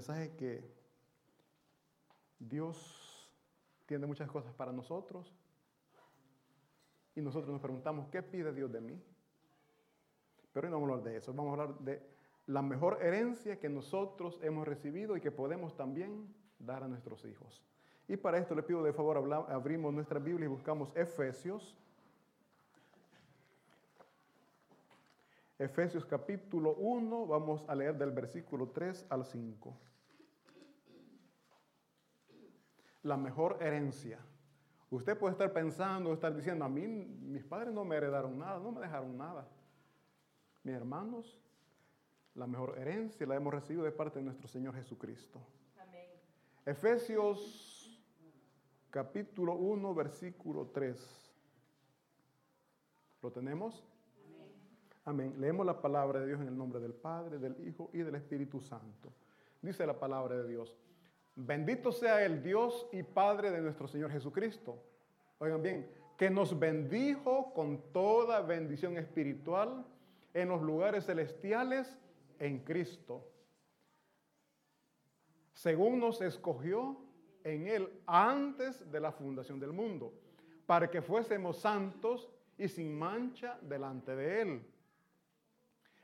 mensaje que Dios tiene muchas cosas para nosotros y nosotros nos preguntamos, ¿qué pide Dios de mí? Pero hoy no vamos a hablar de eso, vamos a hablar de la mejor herencia que nosotros hemos recibido y que podemos también dar a nuestros hijos. Y para esto le pido de favor, abrimos nuestra Biblia y buscamos Efesios. Efesios capítulo 1, vamos a leer del versículo 3 al 5. La mejor herencia. Usted puede estar pensando, estar diciendo, a mí mis padres no me heredaron nada, no me dejaron nada. Mis hermanos, la mejor herencia la hemos recibido de parte de nuestro Señor Jesucristo. Amén. Efesios capítulo 1, versículo 3. ¿Lo tenemos? Amén. Amén. Leemos la palabra de Dios en el nombre del Padre, del Hijo y del Espíritu Santo. Dice la palabra de Dios. Bendito sea el Dios y Padre de nuestro Señor Jesucristo. Oigan bien, que nos bendijo con toda bendición espiritual en los lugares celestiales en Cristo, según nos escogió en Él antes de la fundación del mundo, para que fuésemos santos y sin mancha delante de Él.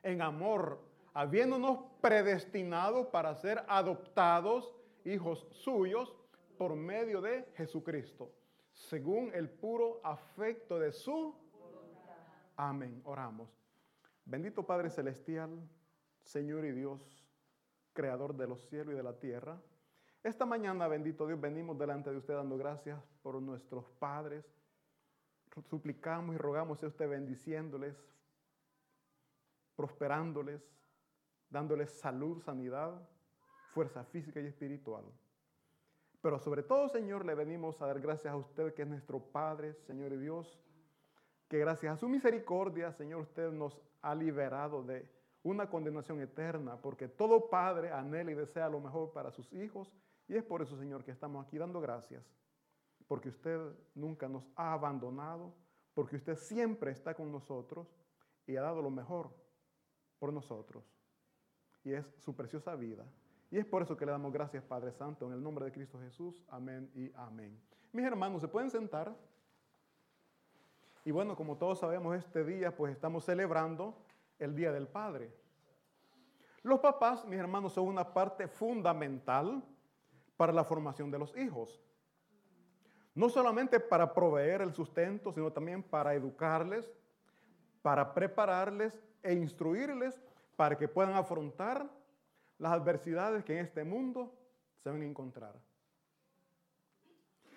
En amor, habiéndonos predestinado para ser adoptados hijos suyos por medio de Jesucristo, según el puro afecto de su Amén. Oramos. Bendito Padre Celestial, Señor y Dios, Creador de los cielos y de la tierra. Esta mañana, bendito Dios, venimos delante de usted dando gracias por nuestros padres. Suplicamos y rogamos a usted bendiciéndoles, prosperándoles, dándoles salud, sanidad, fuerza física y espiritual. Pero sobre todo, Señor, le venimos a dar gracias a usted que es nuestro Padre, Señor y Dios, que gracias a su misericordia, Señor, usted nos ha liberado de una condenación eterna, porque todo padre anhela y desea lo mejor para sus hijos, y es por eso, Señor, que estamos aquí dando gracias, porque usted nunca nos ha abandonado, porque usted siempre está con nosotros y ha dado lo mejor por nosotros, y es su preciosa vida. Y es por eso que le damos gracias, Padre Santo, en el nombre de Cristo Jesús. Amén y amén. Mis hermanos, ¿se pueden sentar? Y bueno, como todos sabemos, este día pues estamos celebrando el Día del Padre. Los papás, mis hermanos, son una parte fundamental para la formación de los hijos. No solamente para proveer el sustento, sino también para educarles, para prepararles e instruirles para que puedan afrontar las adversidades que en este mundo se van a encontrar.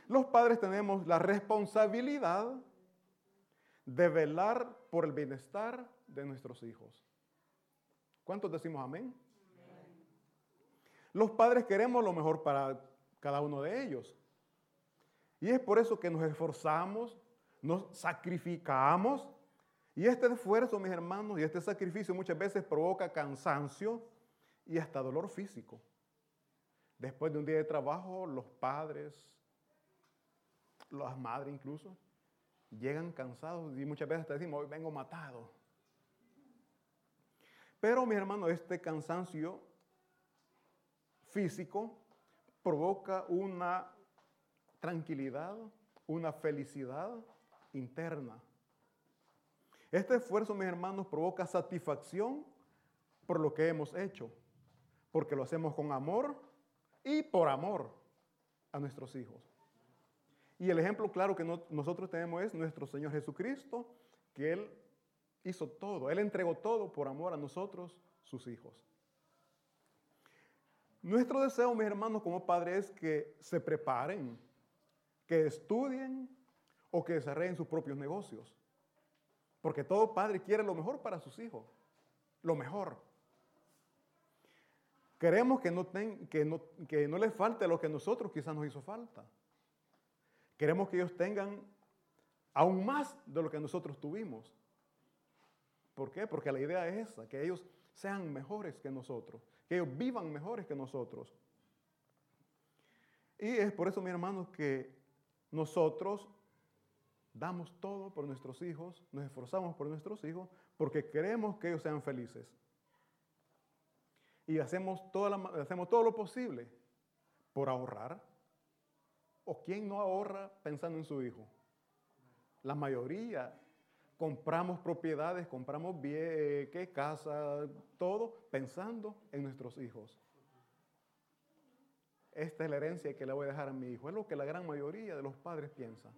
Los padres tenemos la responsabilidad de velar por el bienestar de nuestros hijos. ¿Cuántos decimos amén? Los padres queremos lo mejor para cada uno de ellos. Y es por eso que nos esforzamos, nos sacrificamos. Y este esfuerzo, mis hermanos, y este sacrificio muchas veces provoca cansancio y hasta dolor físico. Después de un día de trabajo, los padres, las madres incluso, llegan cansados y muchas veces te decimos, hoy vengo matado. Pero, mi hermano, este cansancio físico provoca una tranquilidad, una felicidad interna. Este esfuerzo, mis hermanos, provoca satisfacción por lo que hemos hecho, porque lo hacemos con amor y por amor a nuestros hijos. Y el ejemplo claro que nosotros tenemos es nuestro Señor Jesucristo, que Él hizo todo, Él entregó todo por amor a nosotros, sus hijos. Nuestro deseo, mis hermanos, como padres, es que se preparen, que estudien o que desarrollen sus propios negocios. Porque todo padre quiere lo mejor para sus hijos, lo mejor. Queremos que no, no, que no les falte lo que nosotros quizás nos hizo falta. Queremos que ellos tengan aún más de lo que nosotros tuvimos. ¿Por qué? Porque la idea es esa, que ellos sean mejores que nosotros, que ellos vivan mejores que nosotros. Y es por eso, mi hermanos, que nosotros damos todo por nuestros hijos, nos esforzamos por nuestros hijos, porque queremos que ellos sean felices. Y hacemos, hacemos todo lo posible por ahorrar. ¿O quién no ahorra pensando en su hijo? La mayoría compramos propiedades, compramos bien, ¿qué? casa, todo pensando en nuestros hijos. Esta es la herencia que le voy a dejar a mi hijo. Es lo que la gran mayoría de los padres piensan.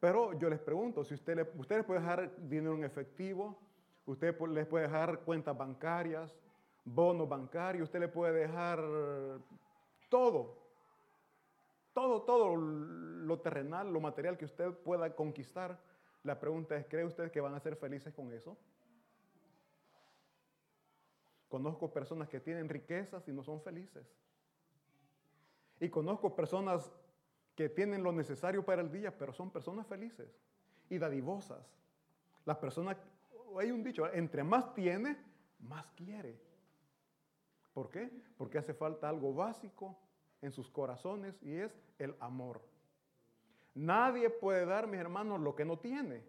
Pero yo les pregunto, si usted, le, dejar dinero en efectivo, usted les puede dejar cuentas bancarias, bonos bancarios, usted le puede dejar todo, todo, todo lo terrenal, lo material que usted pueda conquistar. La pregunta es, ¿cree usted que van a ser felices con eso? Conozco personas que tienen riquezas y no son felices. Y conozco personas que tienen lo necesario para el día, pero son personas felices y dadivosas. Las personas, hay un dicho, entre más tiene, más quiere. ¿Por qué? Porque hace falta algo básico en sus corazones y es el amor. Nadie puede dar, mis hermanos, lo que no tiene.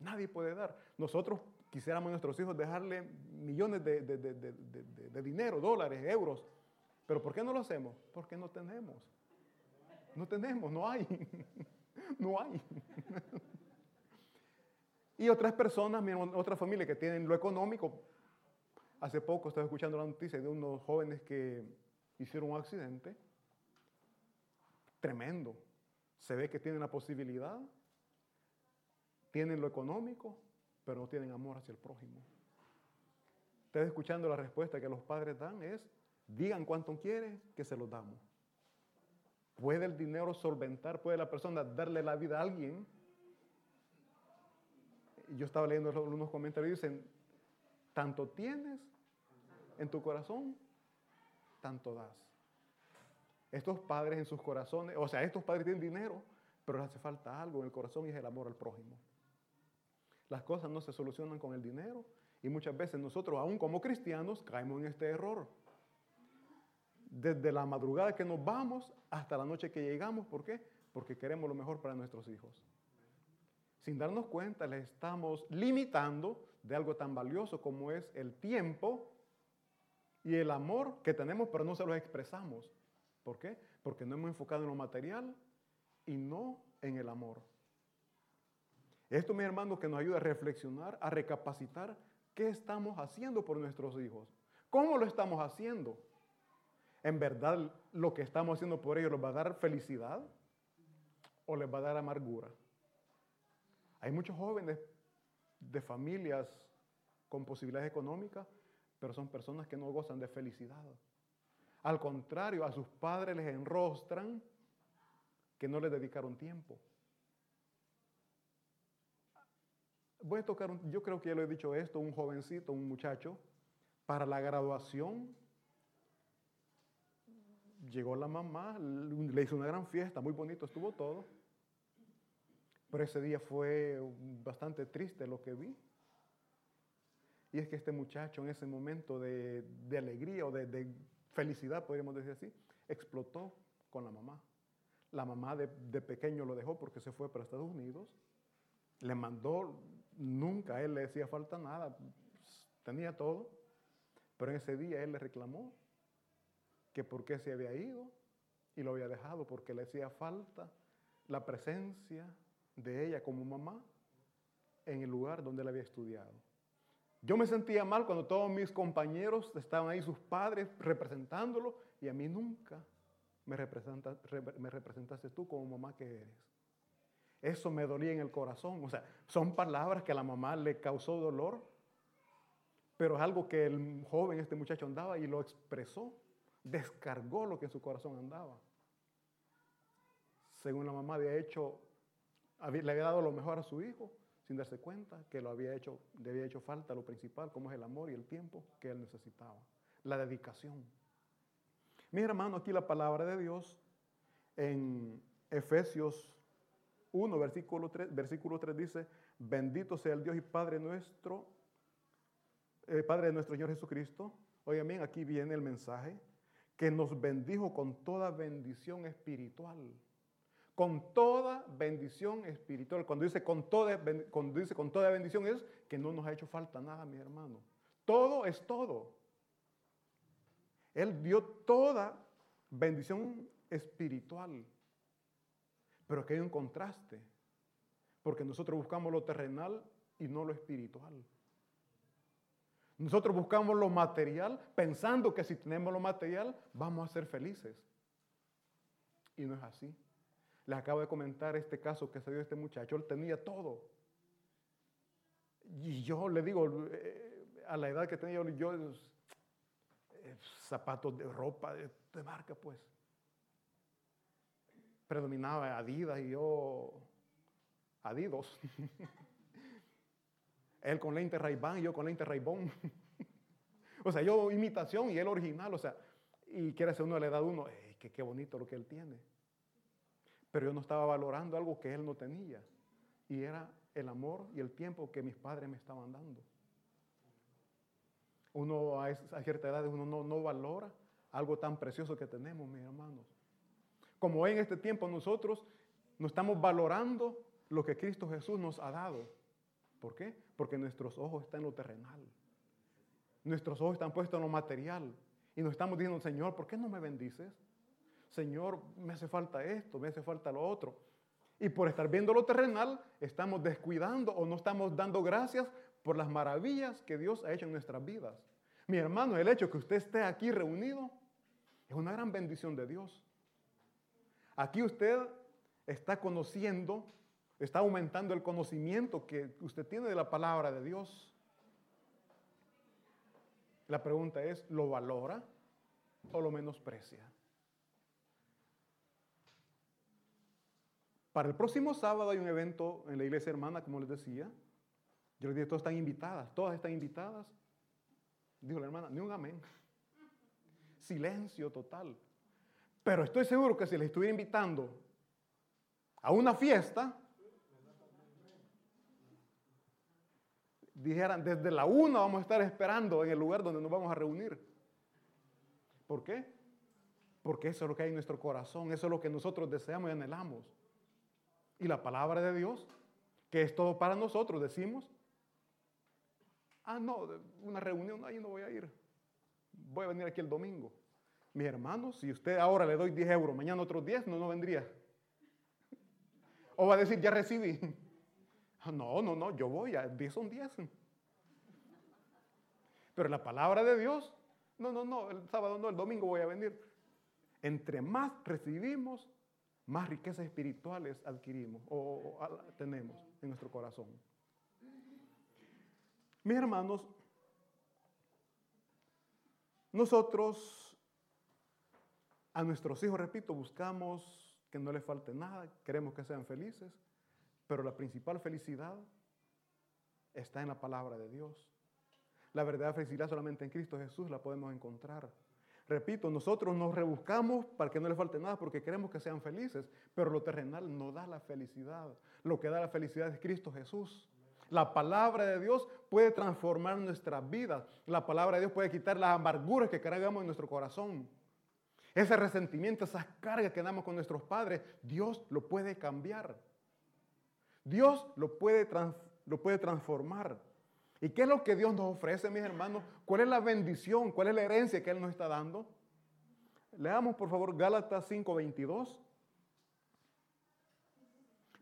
Nadie puede dar. Nosotros quisiéramos a nuestros hijos dejarle millones de, de- de- de- dinero, dólares, euros. Pero ¿por qué no lo hacemos? Porque no tenemos. No tenemos, no hay. no hay. y otras personas, otras familias que tienen lo económico. Hace poco estaba escuchando la noticia de unos jóvenes que hicieron un accidente tremendo. Se ve que tienen la posibilidad, tienen lo económico, pero no tienen amor hacia el prójimo. Ustedes escuchando la respuesta que los padres dan es, digan cuánto quieren, que se los damos. ¿Puede el dinero solventar, puede la persona darle la vida a alguien? Yo estaba leyendo unos comentarios y dicen, tanto tienes en tu corazón, tanto das. Estos padres en sus corazones, o sea, estos padres tienen dinero, pero les hace falta algo en el corazón y es el amor al prójimo. Las cosas no se solucionan con el dinero y muchas veces nosotros, aún como cristianos, caemos en este error. Desde la madrugada que nos vamos hasta la noche que llegamos, ¿por qué? Porque queremos lo mejor para nuestros hijos. Sin darnos cuenta, les estamos limitando de algo tan valioso como es el tiempo y el amor que tenemos, pero no se los expresamos. ¿Por qué? Porque no hemos enfocado en lo material y no en el amor. Esto, mi hermano, que nos ayuda a reflexionar, a recapacitar qué estamos haciendo por nuestros hijos. ¿Cómo lo estamos haciendo? ¿En verdad lo que estamos haciendo por ellos les va a dar felicidad o les va a dar amargura? Hay muchos jóvenes de familias con posibilidades económicas, pero son personas que no gozan de felicidad. Al contrario, a sus padres les enrostran que no les dedicaron tiempo. Voy a tocar, un- yo creo que ya lo he dicho esto, un jovencito, un muchacho, para la graduación, llegó la mamá, le hizo una gran fiesta, muy bonito estuvo todo, pero ese día fue bastante triste lo que vi. Y es que este muchacho en ese momento de, de alegría o de, de felicidad, podríamos decir así, explotó con la mamá. La mamá de, de pequeño lo dejó porque se fue para Estados Unidos. Le mandó, nunca a él le hacía falta nada, tenía todo. Pero en ese día él le reclamó que por qué se había ido y lo había dejado porque le hacía falta la presencia de ella como mamá en el lugar donde él había estudiado. Yo me sentía mal cuando todos mis compañeros estaban ahí, sus padres representándolo, y a mí nunca me, me representaste tú como mamá que eres. Eso me dolía en el corazón. O sea, son palabras que a la mamá le causó dolor, pero es algo que el joven, este muchacho andaba y lo expresó, descargó lo que en su corazón andaba. Según la mamá había hecho, le había dado lo mejor a su hijo, sin darse cuenta que lo había hecho, le había hecho falta lo principal, como es el amor y el tiempo que él necesitaba, la dedicación. Mi hermano, aquí la palabra de Dios en Efesios 1, versículo 3, versículo 3 dice, bendito sea el Dios y Padre nuestro, eh, Padre de nuestro Señor Jesucristo. Oigan bien, aquí viene el mensaje, que nos bendijo con toda bendición espiritual con toda bendición espiritual. Cuando dice con toda, cuando dice con toda bendición es que no nos ha hecho falta nada, mi hermano. Todo es todo. Él dio toda bendición espiritual. Pero aquí hay un contraste, porque nosotros buscamos lo terrenal y no lo espiritual. Nosotros buscamos lo material pensando que si tenemos lo material vamos a ser felices. Y no es así. Les acabo de comentar este caso que se dio este muchacho. Él tenía todo. Y yo le digo, eh, a la edad que tenía yo, eh, zapatos de ropa de, de marca, pues. Predominaba Adidas y yo Adidas. Él con lente Ray-Ban y yo con lente Ray-Bon. o sea, yo imitación y él original. O sea, y quiere ser uno de la edad uno, que qué bonito lo que él tiene. Pero yo no estaba valorando algo que él no tenía. Y era el amor y el tiempo que mis padres me estaban dando. Uno a, cierta edad uno no, no valora algo tan precioso que tenemos, mis hermanos. Como en este tiempo nosotros no estamos valorando lo que Cristo Jesús nos ha dado. ¿Por qué? Porque nuestros ojos están en lo terrenal. Nuestros ojos están puestos en lo material. Y nos estamos diciendo, Señor, ¿por qué no me bendices? Señor, me hace falta esto, me hace falta lo otro. Y por estar viendo lo terrenal, estamos descuidando o no estamos dando gracias por las maravillas que Dios ha hecho en nuestras vidas. Mi hermano, el hecho que usted esté aquí reunido es una gran bendición de Dios. Aquí usted está conociendo está aumentando el conocimiento que usted tiene de la palabra de Dios. La pregunta es, ¿lo valora o lo menosprecia? Para el próximo sábado hay un evento en la iglesia hermana, como les decía. Yo les dije, todas están invitadas, todas están invitadas. Dijo la hermana, ni un amén. Silencio total. Pero estoy seguro que si les estuviera invitando a una fiesta, dijeran, desde la una vamos a estar esperando en el lugar donde nos vamos a reunir. ¿Por qué? Porque eso es lo que hay en nuestro corazón, eso es lo que nosotros deseamos y anhelamos. Y la palabra de Dios, que es todo para nosotros, decimos, ah, no, una reunión, ahí no voy a ir. Voy a venir aquí el domingo. Mis hermanos, si usted ahora le doy 10 euros, mañana otros 10, no, no vendría. O va a decir, ya recibí. Ah, no, no, no, yo voy, a 10 son 10. Pero la palabra de Dios, no, no, no, el sábado no, el domingo voy a venir. Entre más recibimos, más riquezas espirituales adquirimos o, tenemos en nuestro corazón. Mis hermanos, nosotros a nuestros hijos, repito, buscamos que no les falte nada, queremos que sean felices. Pero la principal felicidad está en la palabra de Dios. La verdadera felicidad solamente en Cristo Jesús la podemos encontrar. Repito, nosotros nos rebuscamos para que no les falte nada porque queremos que sean felices, pero lo terrenal no da la felicidad. Lo que da la felicidad es Cristo Jesús. La palabra de Dios puede transformar nuestras vidas. La palabra de Dios puede quitar las amarguras que cargamos en nuestro corazón. Ese resentimiento, esas cargas que damos con nuestros padres, Dios lo puede cambiar. Dios lo puede, lo puede transformar. ¿Y qué es lo que Dios nos ofrece, mis hermanos? ¿Cuál es la bendición? ¿Cuál es la herencia que Él nos está dando? Leamos, por favor, Gálatas 5:22,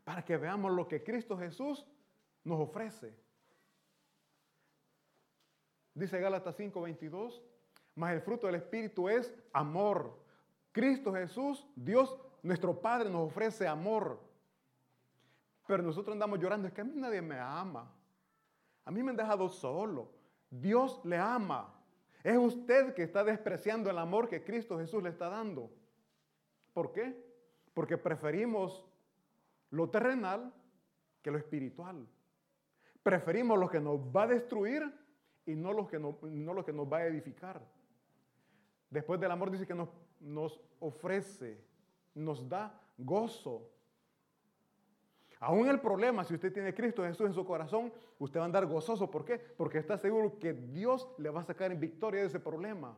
para que veamos lo que Cristo Jesús nos ofrece. Dice Gálatas 5:22, mas el fruto del Espíritu es amor. Cristo Jesús, Dios, nuestro Padre, nos ofrece amor. Pero nosotros andamos llorando, es que a mí nadie me ama. A mí me han dejado solo. Dios le ama. Es usted que está despreciando el amor que Cristo Jesús le está dando. ¿Por qué? Porque preferimos lo terrenal que lo espiritual. Preferimos lo que nos va a destruir y no lo que, no, lo que nos va a edificar. Después del amor dice que nos, nos ofrece, nos da gozo, Aún el problema, si usted tiene Cristo Jesús en su corazón, usted va a andar gozoso. ¿Por qué? Porque está seguro que Dios le va a sacar en victoria de ese problema.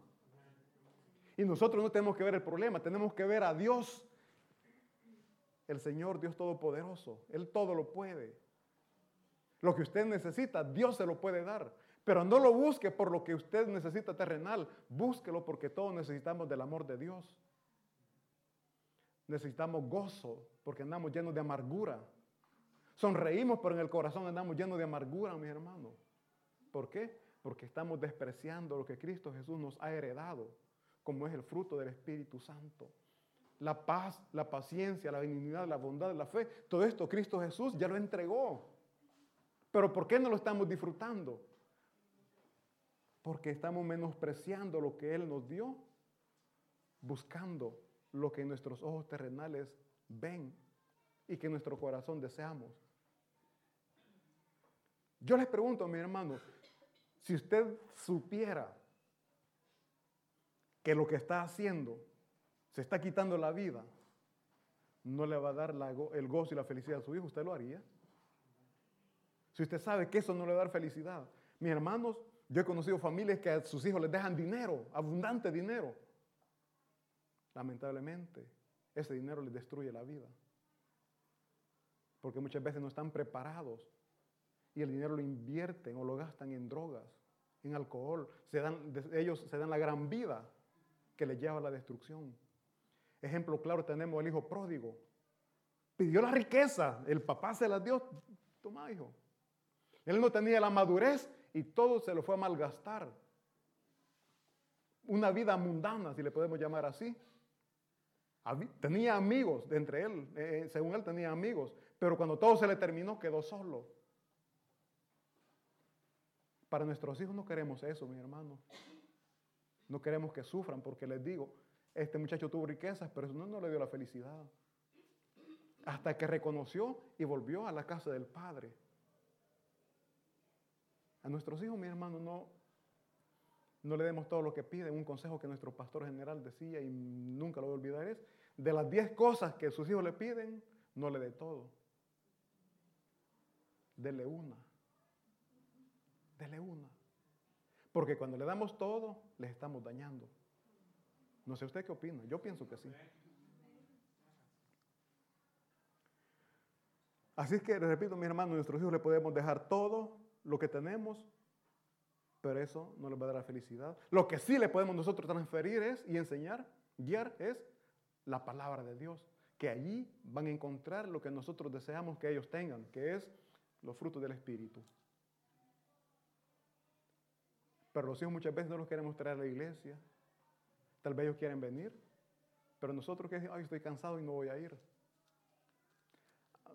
Y nosotros no tenemos que ver el problema, tenemos que ver a Dios, el Señor Dios Todopoderoso. Él todo lo puede. Lo que usted necesita, Dios se lo puede dar. Pero no lo busque por lo que usted necesita terrenal, búsquelo porque todos necesitamos del amor de Dios. Necesitamos gozo porque andamos llenos de amargura. Sonreímos, pero en el corazón andamos llenos de amargura, mis hermanos. ¿Por qué? Porque estamos despreciando lo que Cristo Jesús nos ha heredado, como es el fruto del Espíritu Santo. La paz, la paciencia, la benignidad, la bondad, la fe, todo esto Cristo Jesús ya lo entregó. Pero ¿por qué no lo estamos disfrutando? Porque estamos menospreciando lo que Él nos dio, buscando lo que nuestros ojos terrenales ven y que nuestro corazón deseamos. Yo les pregunto, mi hermano, si usted supiera que lo que está haciendo se está quitando la vida, no le va a dar el gozo y la felicidad a su hijo, ¿usted lo haría? Si usted sabe que eso no le va a dar felicidad. Mis hermanos, yo he conocido familias que a sus hijos les dejan dinero, abundante dinero. Lamentablemente, ese dinero les destruye la vida. Porque muchas veces no están preparados y el dinero lo invierten o lo gastan en drogas, en alcohol. Se dan, ellos se dan la gran vida que les lleva a la destrucción. Ejemplo claro tenemos el hijo pródigo. Pidió la riqueza, el papá se la dio. Toma, hijo. Él no tenía la madurez y todo se lo fue a malgastar. Una vida mundana, si le podemos llamar así. Tenía amigos de entre él, eh, eh, según él tenía amigos, pero cuando todo se le terminó quedó solo. Para nuestros hijos no queremos eso, mi hermano. No queremos que sufran porque les digo, este muchacho tuvo riquezas, pero no, no le dio la felicidad. Hasta que reconoció y volvió a la casa del Padre. A nuestros hijos, mi hermano, no, no le demos todo lo que piden. Un consejo que nuestro pastor general decía y nunca lo voy a olvidar es, de las 10 cosas que sus hijos le piden, no le dé todo. Dele una. Dele una. Porque cuando le damos todo, les estamos dañando. No sé usted qué opina. Yo pienso que sí. Así es que, les repito, mi hermano, a nuestros hijos le podemos dejar todo lo que tenemos, pero eso no les va a dar la felicidad. Lo que sí le podemos nosotros transferir es y enseñar, guiar, es la palabra de Dios. Que allí van a encontrar lo que nosotros deseamos que ellos tengan, que es los frutos del Espíritu. Pero los hijos muchas veces no los queremos traer a la iglesia. Tal vez ellos quieren venir, pero nosotros que ay, estoy cansado y no voy a ir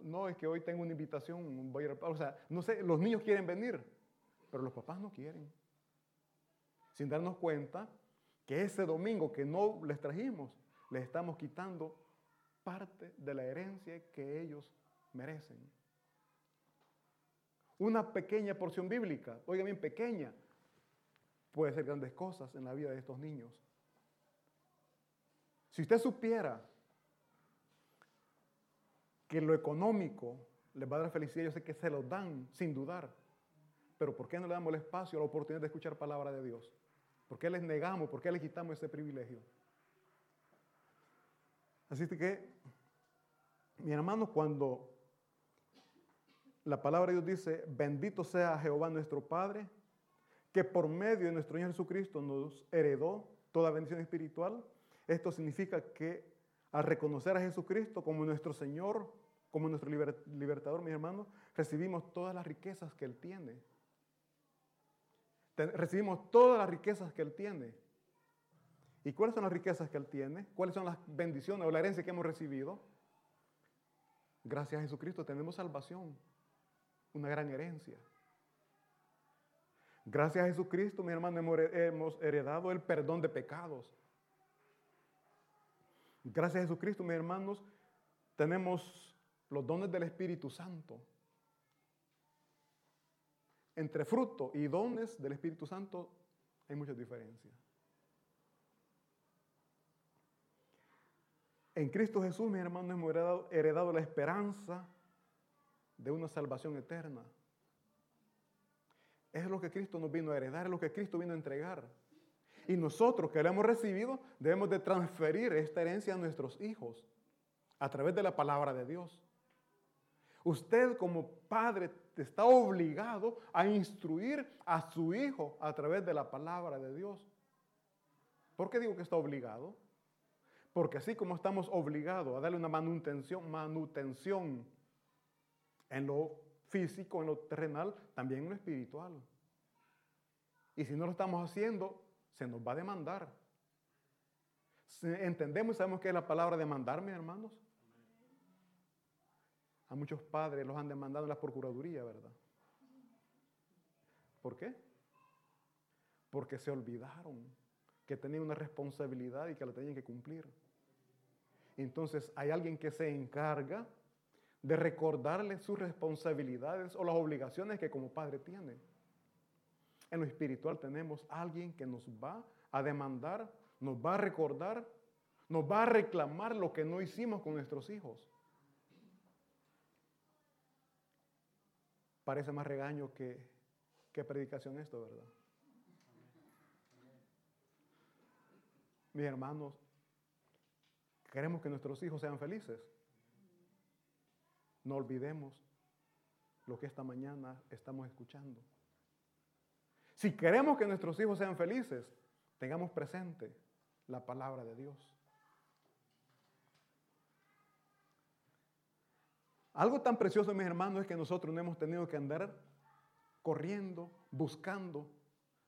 no, es que hoy tengo una invitación, voy a ir, o sea, no sé, los niños quieren venir, pero los papás no quieren. Sin darnos cuenta que ese domingo que no les trajimos, les estamos quitando parte de la herencia que ellos merecen. Una pequeña porción bíblica, oiga bien, pequeña, puede ser grandes cosas en la vida de estos niños. Si usted supiera que lo económico les va a dar felicidad, yo sé que se lo dan sin dudar. Pero ¿por qué no le damos el espacio la oportunidad de escuchar palabra de Dios? ¿Por qué les negamos? ¿Por qué les quitamos ese privilegio? Así que, mi hermano, cuando la palabra de Dios dice, bendito sea Jehová nuestro Padre, que por medio de nuestro Señor Jesucristo nos heredó toda bendición espiritual, esto significa que al reconocer a Jesucristo como nuestro Señor, como nuestro libertador, mis hermanos, recibimos todas las riquezas que Él tiene. Recibimos todas las riquezas que Él tiene. ¿Y cuáles son las riquezas que Él tiene? ¿Cuáles son las bendiciones o la herencia que hemos recibido? Gracias a Jesucristo tenemos salvación, una gran herencia. Gracias a Jesucristo, mi hermano, hemos heredado el perdón de pecados. Gracias a Jesucristo, mis hermanos, tenemos los dones del Espíritu Santo. Entre fruto y dones del Espíritu Santo hay muchas diferencias. En Cristo Jesús, mis hermanos, hemos heredado, heredado la esperanza de una salvación eterna. Es lo que Cristo nos vino a heredar, es lo que Cristo vino a entregar. Y nosotros que lo hemos recibido debemos de transferir esta herencia a nuestros hijos a través de la palabra de Dios. Usted como padre está obligado a instruir a su hijo a través de la palabra de Dios. ¿Por qué digo que está obligado? Porque así como estamos obligados a darle una manutención, manutención en lo físico, en lo terrenal, también en lo espiritual. Y si no lo estamos haciendo, se nos va a demandar. ¿Entendemos y sabemos qué es la palabra demandar, mis hermanos? A muchos padres los han demandado en la Procuraduría, ¿verdad? ¿Por qué? Porque se olvidaron que tenían una responsabilidad y que la tenían que cumplir. Entonces hay alguien que se encarga de recordarles sus responsabilidades o las obligaciones que como padre tiene. En lo espiritual tenemos alguien que nos va a demandar, nos va a recordar, nos va a reclamar lo que no hicimos con nuestros hijos. Parece más regaño que, predicación esto, ¿verdad? Mis hermanos, queremos que nuestros hijos sean felices. No olvidemos lo que esta mañana estamos escuchando. Si queremos que nuestros hijos sean felices, tengamos presente la palabra de Dios. Algo tan precioso, mis hermanos, es que nosotros no hemos tenido que andar corriendo, buscando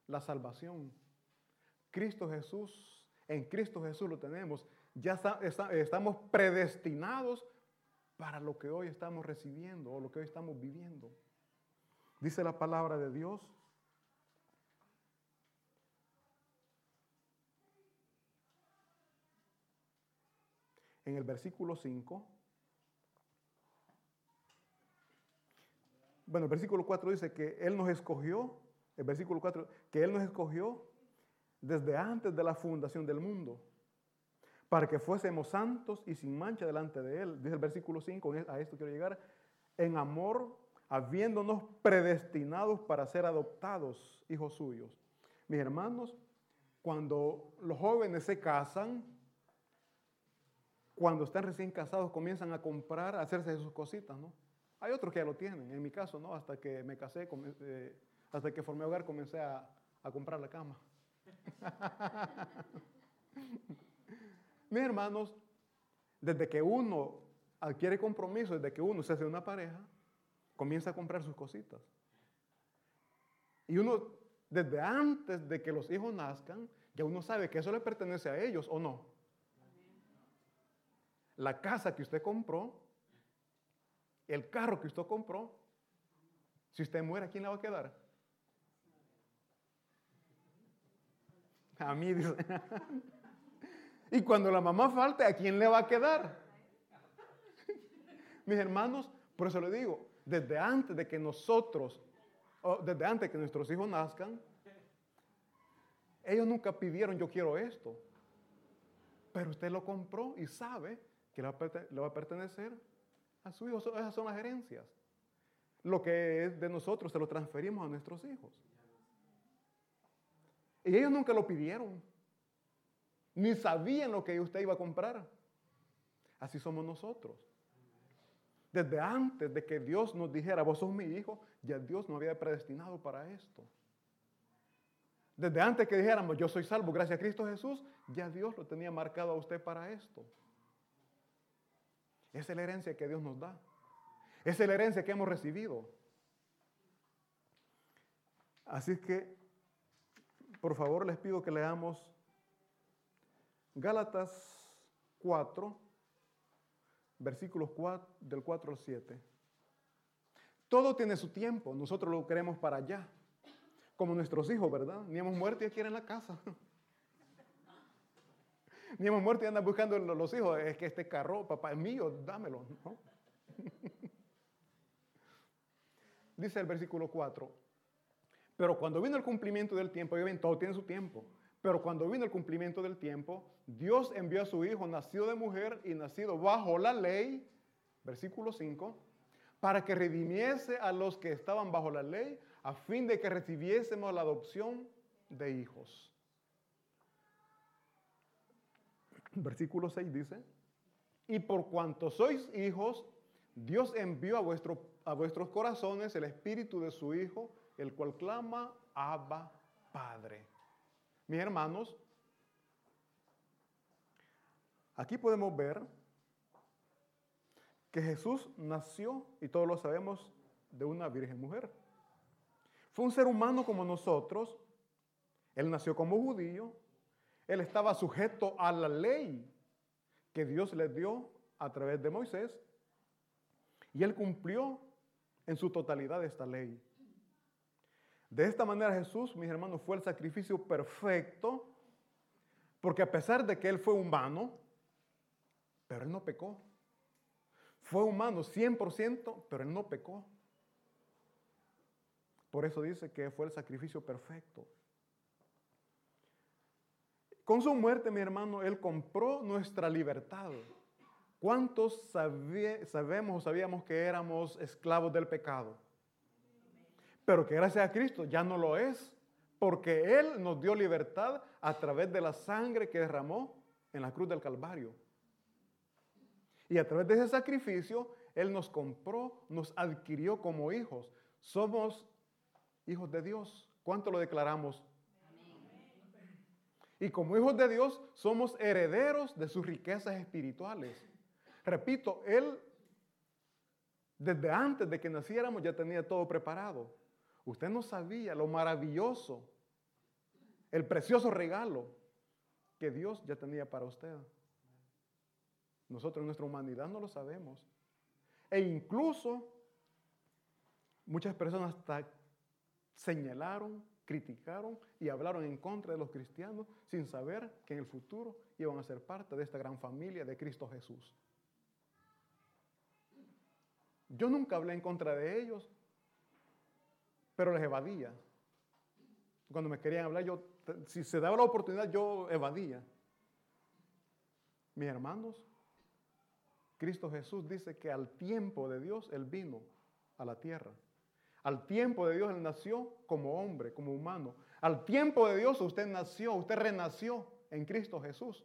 la salvación. Cristo Jesús, en Cristo Jesús lo tenemos. Ya estamos predestinados para lo que hoy estamos recibiendo o lo que hoy estamos viviendo. Dice la palabra de Dios. En el versículo 5. Bueno, el versículo 4 dice que Él nos escogió, el versículo 4, que Él nos escogió desde antes de la fundación del mundo, para que fuésemos santos y sin mancha delante de Él. Dice el versículo 5, a esto quiero llegar, en amor, habiéndonos predestinados para ser adoptados hijos suyos. Mis hermanos, cuando los jóvenes se casan, cuando están recién casados comienzan a comprar, a hacerse sus cositas, ¿no? Hay otros que ya lo tienen. En mi caso, no. Hasta que me casé, eh, hasta que formé hogar, comencé a, comprar la cama. Mis hermanos, desde que uno adquiere compromiso, desde que uno se hace una pareja, comienza a comprar sus cositas. Y uno, desde antes de que los hijos nazcan, ya uno sabe que eso le pertenece a ellos o no. La casa que usted compró el carro que usted compró, si usted muere, ¿a quién le va a quedar? A mí, dice. y cuando la mamá falte, ¿a quién le va a quedar? Mis hermanos, por eso le digo, desde antes de que nosotros, desde antes de que nuestros hijos nazcan, ellos nunca pidieron yo quiero esto. Pero usted lo compró y sabe que le va a pertenecer a su hijo. Esas son las herencias. Lo que es de nosotros se lo transferimos a nuestros hijos. Y ellos nunca lo pidieron. Ni sabían lo que usted iba a comprar. Así somos nosotros. Desde antes de que Dios nos dijera, vos sos mi hijo, ya Dios nos había predestinado para esto. Desde antes que dijéramos, yo soy salvo gracias a Cristo Jesús, ya Dios lo tenía marcado a usted para esto. Esa es la herencia que Dios nos da. Esa es la herencia que hemos recibido. Así que, por favor, les pido que leamos Gálatas 4, versículos 4, del 4 al 7. Todo tiene su tiempo, nosotros lo queremos para allá, como nuestros hijos, ¿verdad? Ni hemos muerto y ya quieren la casa. Ni hemos muerto y andan buscando los hijos. Es que este carro, papá, es mío, dámelo. Dice el versículo 4. Pero cuando vino el cumplimiento del tiempo, y ven, todo tiene su tiempo. Pero cuando vino el cumplimiento del tiempo, Dios envió a su hijo, nacido de mujer y nacido bajo la ley, versículo 5, para que redimiese a los que estaban bajo la ley, a fin de que recibiésemos la adopción de hijos. Versículo 6 dice, y por cuanto sois hijos, Dios envió a, vuestro, a vuestros corazones el espíritu de su Hijo, el cual clama, Abba, Padre. Mis hermanos, aquí podemos ver que Jesús nació, y todos lo sabemos, de una virgen mujer. Fue un ser humano como nosotros. Él nació como judío. Él estaba sujeto a la ley que Dios le dio a través de Moisés. Y él cumplió en su totalidad esta ley. De esta manera Jesús, mis hermanos, fue el sacrificio perfecto, porque a pesar de que él fue humano, pero él no pecó. Fue humano 100%, pero él no pecó. Por eso dice que fue el sacrificio perfecto. Con su muerte, mi hermano, Él compró nuestra libertad. ¿Cuántos sabemos o sabíamos que éramos esclavos del pecado? Pero que gracias a Cristo ya no lo es, porque Él nos dio libertad a través de la sangre que derramó en la cruz del Calvario. Y a través de ese sacrificio, Él nos compró, nos adquirió como hijos. Somos hijos de Dios. ¿Cuánto lo declaramos? Y como hijos de Dios somos herederos de sus riquezas espirituales. Repito, Él desde antes de que naciéramos ya tenía todo preparado. Usted no sabía lo maravilloso, el precioso regalo que Dios ya tenía para usted. Nosotros en nuestra humanidad no lo sabemos. E incluso muchas personas hasta señalaron, criticaron y hablaron en contra de los cristianos sin saber que en el futuro iban a ser parte de esta gran familia de Cristo Jesús. Yo nunca hablé en contra de ellos, pero les evadía. Cuando me querían hablar, yo, si se daba la oportunidad, yo evadía. Mis hermanos, Cristo Jesús dice que al tiempo de Dios Él vino a la tierra. Al tiempo de Dios Él nació como hombre, como humano. Al tiempo de Dios usted nació, usted renació en Cristo Jesús.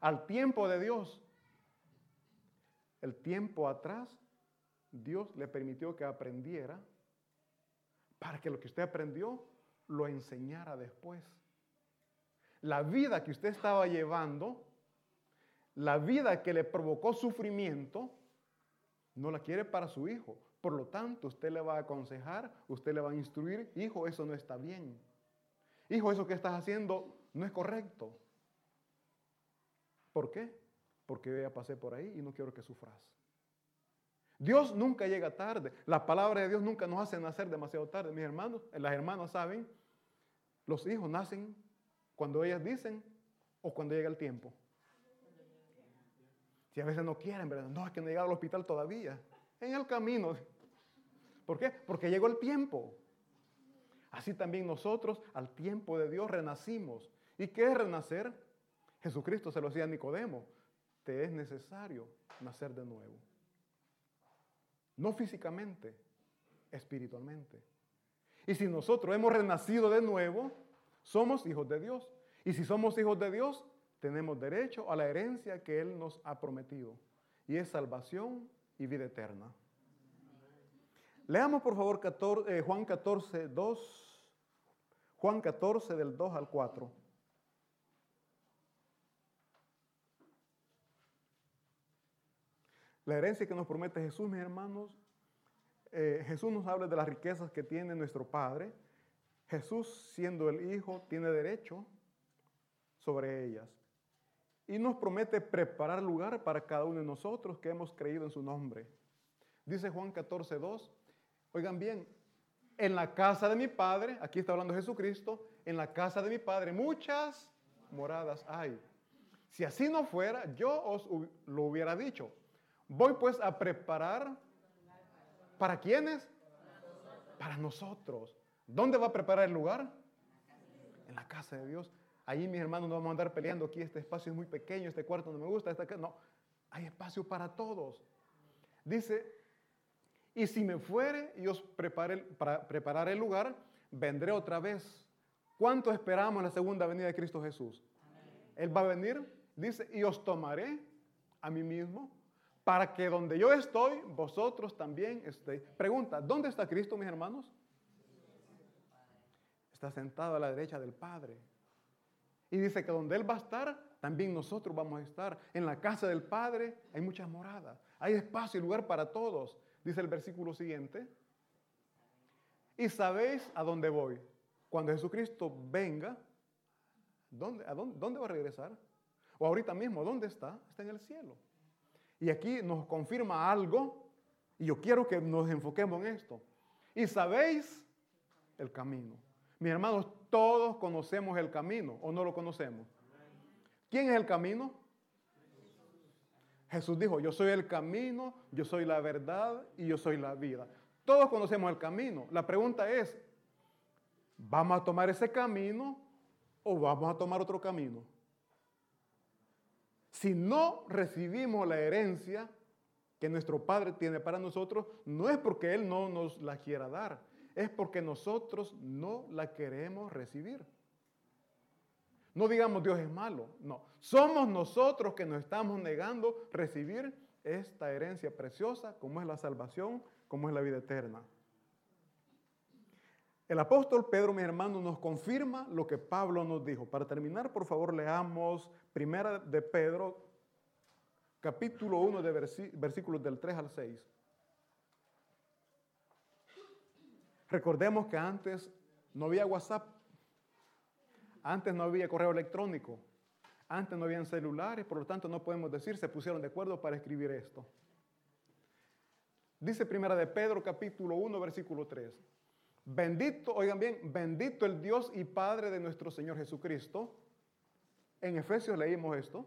Al tiempo de Dios, el tiempo atrás, Dios le permitió que aprendiera para que lo que usted aprendió lo enseñara después. La vida que usted estaba llevando, la vida que le provocó sufrimiento, no la quiere para su hijo, por lo tanto, usted le va a aconsejar, usted le va a instruir, hijo, eso no está bien. Hijo, eso que estás haciendo no es correcto. ¿Por qué? Porque yo ya pasé por ahí y no quiero que sufras. Dios nunca llega tarde. La palabra de Dios nunca nos hace nacer demasiado tarde. Mis hermanos, las hermanas saben, los hijos nacen cuando ellas dicen o cuando llega el tiempo. Si a veces no quieren, ¿verdad? No, es que no he al hospital todavía. En el camino. ¿Por qué? Porque llegó el tiempo. Así también nosotros al tiempo de Dios renacimos. ¿Y qué es renacer? Jesucristo se lo decía a Nicodemo. Te es necesario nacer de nuevo. No físicamente, espiritualmente. Y si nosotros hemos renacido de nuevo, somos hijos de Dios. Y si somos hijos de Dios, tenemos derecho a la herencia que Él nos ha prometido. Y es salvación y vida eterna. Leamos por favor eh, Juan 14, 2. Juan 14 del 2 al 4. La herencia que nos promete Jesús, mis hermanos, eh, Jesús nos habla de las riquezas que tiene nuestro Padre. Jesús, siendo el Hijo, tiene derecho sobre ellas. Y nos promete preparar lugar para cada uno de nosotros que hemos creído en su nombre. Dice Juan 14, 2, Oigan bien, en la casa de mi Padre, aquí está hablando Jesucristo, en la casa de mi Padre muchas moradas hay. Si así no fuera, yo os lo hubiera dicho. Voy pues a preparar, ¿para quiénes? Para nosotros. ¿Dónde va a preparar el lugar? En la casa de Dios. Ahí mis hermanos no vamos a andar peleando aquí, este espacio es muy pequeño, este cuarto no me gusta, esta no, hay espacio para todos. Dice y si me fuere y os prepare, para preparar el lugar, vendré otra vez. ¿Cuánto esperamos la segunda venida de Cristo Jesús? Él va a venir, dice, y os tomaré a mí mismo, para que donde yo estoy, vosotros también estéis. Pregunta, ¿dónde está Cristo, mis hermanos? Está sentado a la derecha del Padre. Y dice que donde Él va a estar, también nosotros vamos a estar. En la casa del Padre hay muchas moradas. Hay espacio y lugar para todos. Dice el versículo siguiente. Y sabéis a dónde voy. Cuando Jesucristo venga, ¿dónde, a dónde, dónde va a regresar? O ahorita mismo, ¿dónde está? Está en el cielo. Y aquí nos confirma algo, y yo quiero que nos enfoquemos en esto. Y sabéis el camino. Mis hermanos, todos conocemos el camino, ¿o no lo conocemos? ¿Quién es el camino? Jesús dijo, yo soy el camino, yo soy la verdad y yo soy la vida. Todos conocemos el camino. La pregunta es, ¿vamos a tomar ese camino o vamos a tomar otro camino? Si no recibimos la herencia que nuestro Padre tiene para nosotros, no es porque Él no nos la quiera dar, es porque nosotros no la queremos recibir. No digamos Dios es malo, no. Somos nosotros que nos estamos negando recibir esta herencia preciosa como es la salvación, como es la vida eterna. El apóstol Pedro, mis hermanos, nos confirma lo que Pablo nos dijo. Para terminar, por favor, leamos Primera de Pedro, capítulo 1, de versículos del 3 al 6. Recordemos que antes no había WhatsApp, antes no había correo electrónico, antes no habían celulares, por lo tanto no podemos decir se pusieron de acuerdo para escribir esto. Dice Primera de Pedro, capítulo 1, versículo 3. Bendito, oigan bien, bendito el Dios y Padre de nuestro Señor Jesucristo. En Efesios leímos esto,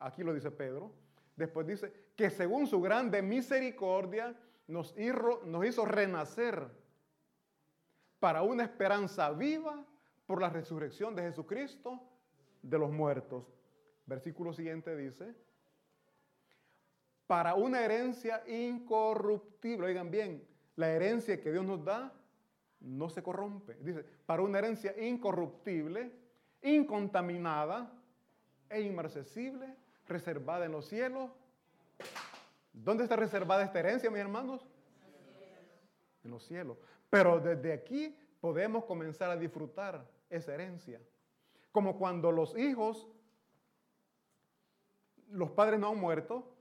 aquí lo dice Pedro. Después dice que según su grande misericordia nos hizo, renacer para una esperanza viva por la resurrección de Jesucristo de los muertos. Versículo siguiente dice, para una herencia incorruptible. Oigan bien, la herencia que Dios nos da no se corrompe. Dice, para una herencia incorruptible, incontaminada e inmarcesible, reservada en los cielos. ¿Dónde está reservada esta herencia, mis hermanos? En los cielos. Pero desde aquí podemos comenzar a disfrutar esa herencia. Como cuando los hijos, los padres no han muerto,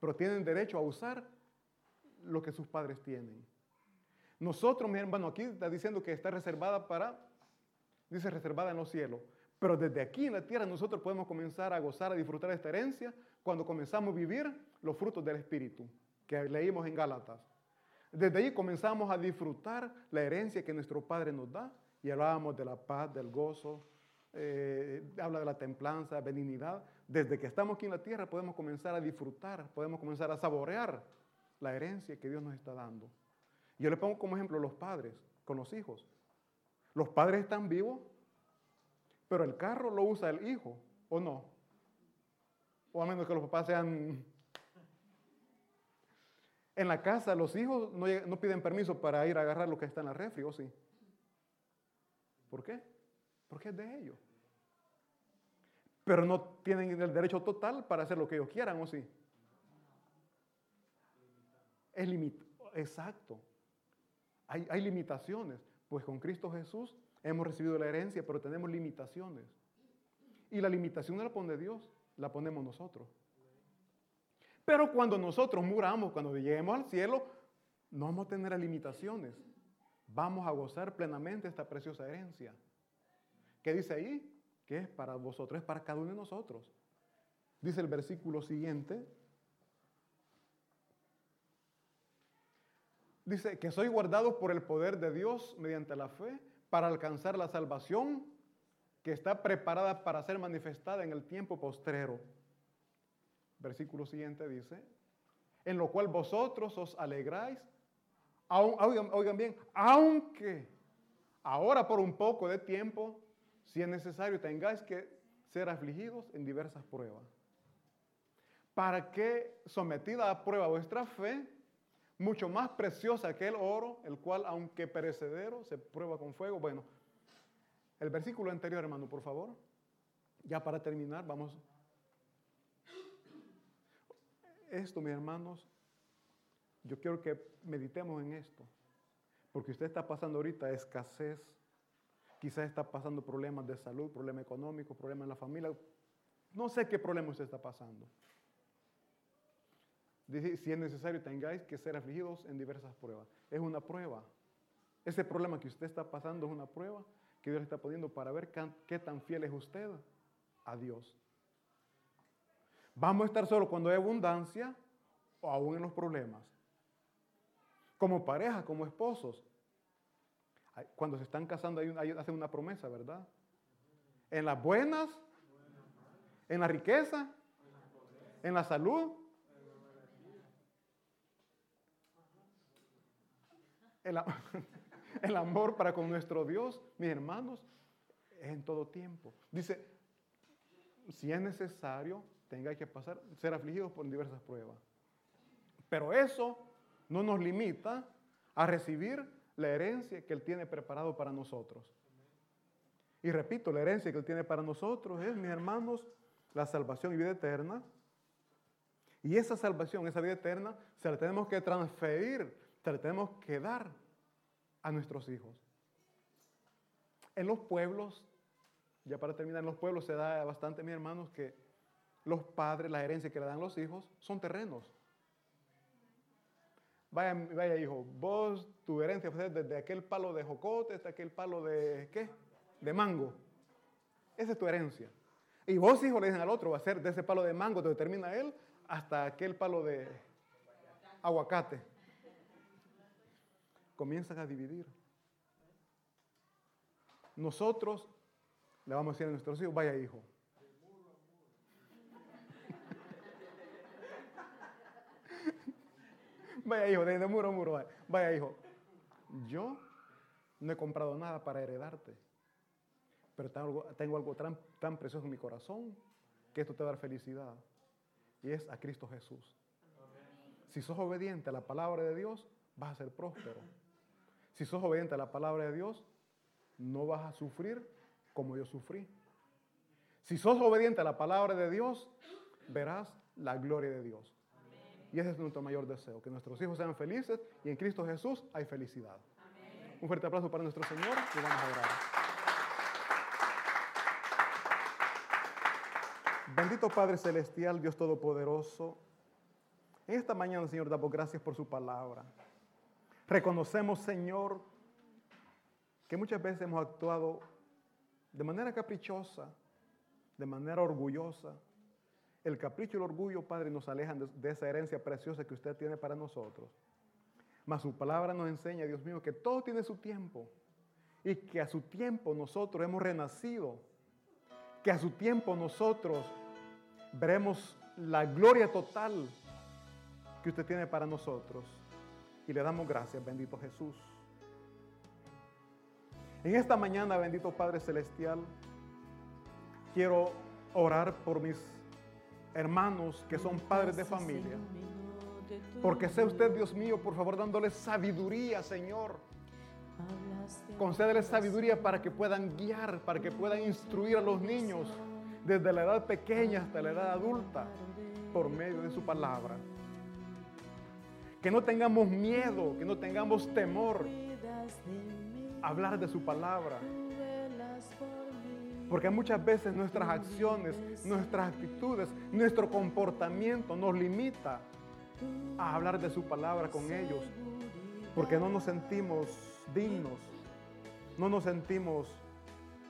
pero tienen derecho a usar lo que sus padres tienen. Nosotros, mi hermano, aquí está diciendo que está reservada para, dice reservada en los cielos. Pero desde aquí en la tierra nosotros podemos comenzar a gozar, a disfrutar de esta herencia cuando comenzamos a vivir los frutos del Espíritu que leímos en Gálatas. Desde ahí comenzamos a disfrutar la herencia que nuestro Padre nos da y hablábamos de la paz, del gozo, eh, habla de la templanza, benignidad. Desde que estamos aquí en la tierra podemos comenzar a disfrutar, podemos comenzar a saborear la herencia que Dios nos está dando. Yo le pongo como ejemplo los padres con los hijos. Los padres están vivos, pero el carro lo usa el hijo, ¿o no? O a menos que los papás sean... En la casa los hijos no, piden permiso para ir a agarrar lo que está en la refri, ¿o sí? ¿Por qué? Porque es de ellos. Pero no tienen el derecho total para hacer lo que ellos quieran, ¿o sí? Es limitado. Exacto. Hay, limitaciones, pues con Cristo Jesús hemos recibido la herencia, pero tenemos limitaciones. Y la limitación no la pone Dios, la ponemos nosotros. Pero cuando nosotros muramos, cuando lleguemos al cielo, no vamos a tener limitaciones. Vamos a gozar plenamente esta preciosa herencia. ¿Qué dice ahí? Que es para vosotros, es para cada uno de nosotros. Dice el versículo siguiente, Dice que soy guardado por el poder de Dios mediante la fe para alcanzar la salvación que está preparada para ser manifestada en el tiempo postrero. Versículo siguiente dice, en lo cual vosotros os alegráis, oigan, oigan bien, aunque ahora por un poco de tiempo, si es necesario, tengáis que ser afligidos en diversas pruebas. Para que sometida a prueba vuestra fe, mucho más preciosa que el oro, el cual, aunque perecedero, se prueba con fuego. Bueno, el versículo anterior, hermano, por favor. Ya para terminar, vamos. esto, mis hermanos, yo quiero que meditemos en esto. Porque usted está pasando ahorita escasez, quizás está pasando problemas de salud, problemas económicos, problemas en la familia. No sé qué problema usted está pasando. Dice, si es necesario, tengáis que ser afligidos en diversas pruebas. Es una prueba. Ese problema que usted está pasando es una prueba que Dios está poniendo para ver qué tan fiel es usted a Dios. Vamos a estar solo cuando hay abundancia o aún en los problemas. Como pareja, como esposos. Cuando se están casando, hacen una promesa, ¿verdad? En las buenas, en la riqueza, en la salud. El, amor para con nuestro Dios, mis hermanos, es en todo tiempo. Dice, si es necesario, tenga que pasar, ser afligidos por diversas pruebas. Pero eso no nos limita a recibir la herencia que Él tiene preparado para nosotros. Y repito, la herencia que Él tiene para nosotros es, mis hermanos, la salvación y vida eterna. Y esa salvación, esa vida eterna, se la tenemos que transferir, tenemos que dar a nuestros hijos. En los pueblos, ya para terminar, en los pueblos se da bastante, mis hermanos, que los padres, la herencia que le dan los hijos, son terrenos. Vaya, vaya hijo, vos tu herencia fue desde aquel palo de jocote hasta aquel palo de, ¿qué? De mango. Esa es tu herencia. Y vos, hijo, le dicen al otro, va a ser de ese palo de mango donde termina él hasta aquel palo de aguacate. Comienzan a dividir. Nosotros le vamos a decir a nuestros hijos, vaya hijo, Vaya hijo, de muro a muro. Vaya hijo, yo no he comprado nada para heredarte, pero tengo, algo tan, precioso en mi corazón que esto te va a dar felicidad. Y es a Cristo Jesús. Si sos obediente a la palabra de Dios, vas a ser próspero. Si sos obediente a la palabra de Dios, no vas a sufrir como yo sufrí. Si sos obediente a la palabra de Dios, verás la gloria de Dios. Y ese es nuestro mayor deseo, que nuestros hijos sean felices y en Cristo Jesús hay felicidad. Un fuerte aplauso para nuestro Señor y vamos a orar. Bendito Padre Celestial, Dios Todopoderoso. En esta mañana, Señor, damos gracias por su palabra. Reconocemos, Señor, que muchas veces hemos actuado de manera caprichosa, de manera orgullosa, el capricho y el orgullo, Padre, nos alejan de, esa herencia preciosa que usted tiene para nosotros. Mas su palabra nos enseña, Dios mío, que todo tiene su tiempo y que a su tiempo nosotros hemos renacido, que a su tiempo nosotros veremos la gloria total que usted tiene para nosotros. Y le damos gracias, bendito Jesús. En esta mañana, bendito Padre Celestial, quiero orar por mis hermanos que son padres de familia. Porque sea usted, Dios mío, por favor, dándole sabiduría, Señor. Concédele sabiduría para que puedan guiar, para que puedan instruir a los niños desde la edad pequeña hasta la edad adulta por medio de su palabra. Que no tengamos miedo, que no tengamos temor a hablar de su palabra. Porque muchas veces nuestras acciones, nuestras actitudes, nuestro comportamiento nos limita a hablar de su palabra con ellos. Porque no nos sentimos dignos, no nos sentimos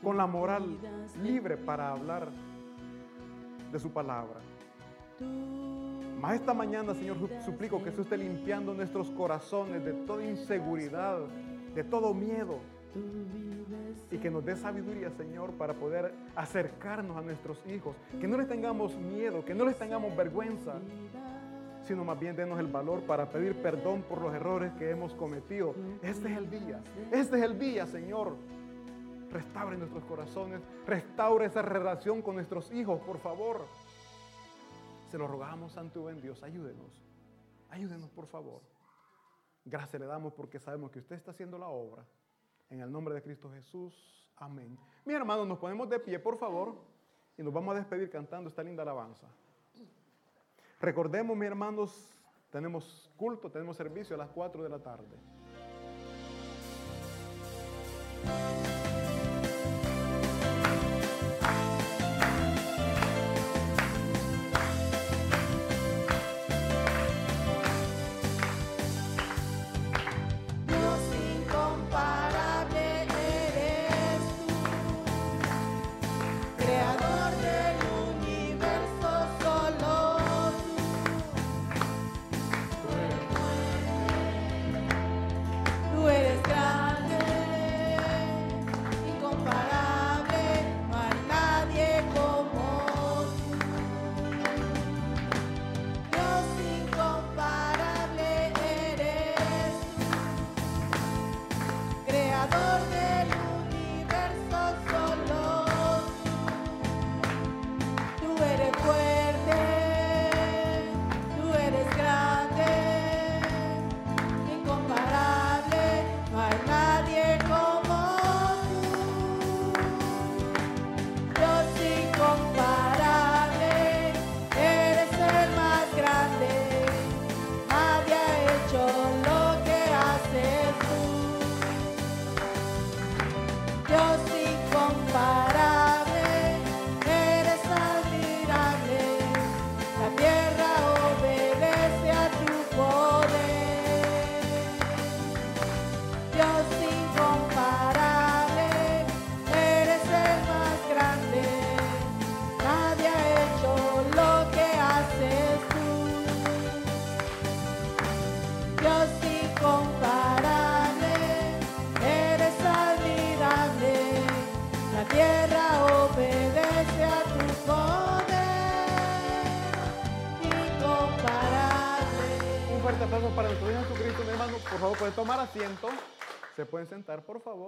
con la moral libre para hablar de su palabra. Mas esta mañana, Señor, suplico que usted esté limpiando nuestros corazones de toda inseguridad, de todo miedo y que nos dé sabiduría, Señor, para poder acercarnos a nuestros hijos. Que no les tengamos miedo, que no les tengamos vergüenza, sino más bien denos el valor para pedir perdón por los errores que hemos cometido. Este es el día, este es el día, Señor. Restaure nuestros corazones, restaure esa relación con nuestros hijos, por favor. Se lo rogamos, Santo y buen Dios, ayúdenos. Ayúdenos, por favor. Gracias le damos porque sabemos que usted está haciendo la obra. En el nombre de Cristo Jesús. Amén. Mi hermanos, nos ponemos de pie, por favor, y nos vamos a despedir cantando esta linda alabanza. Recordemos, mis hermanos, tenemos culto, tenemos servicio a las 4 de la tarde. Asiento. Se pueden sentar, por favor.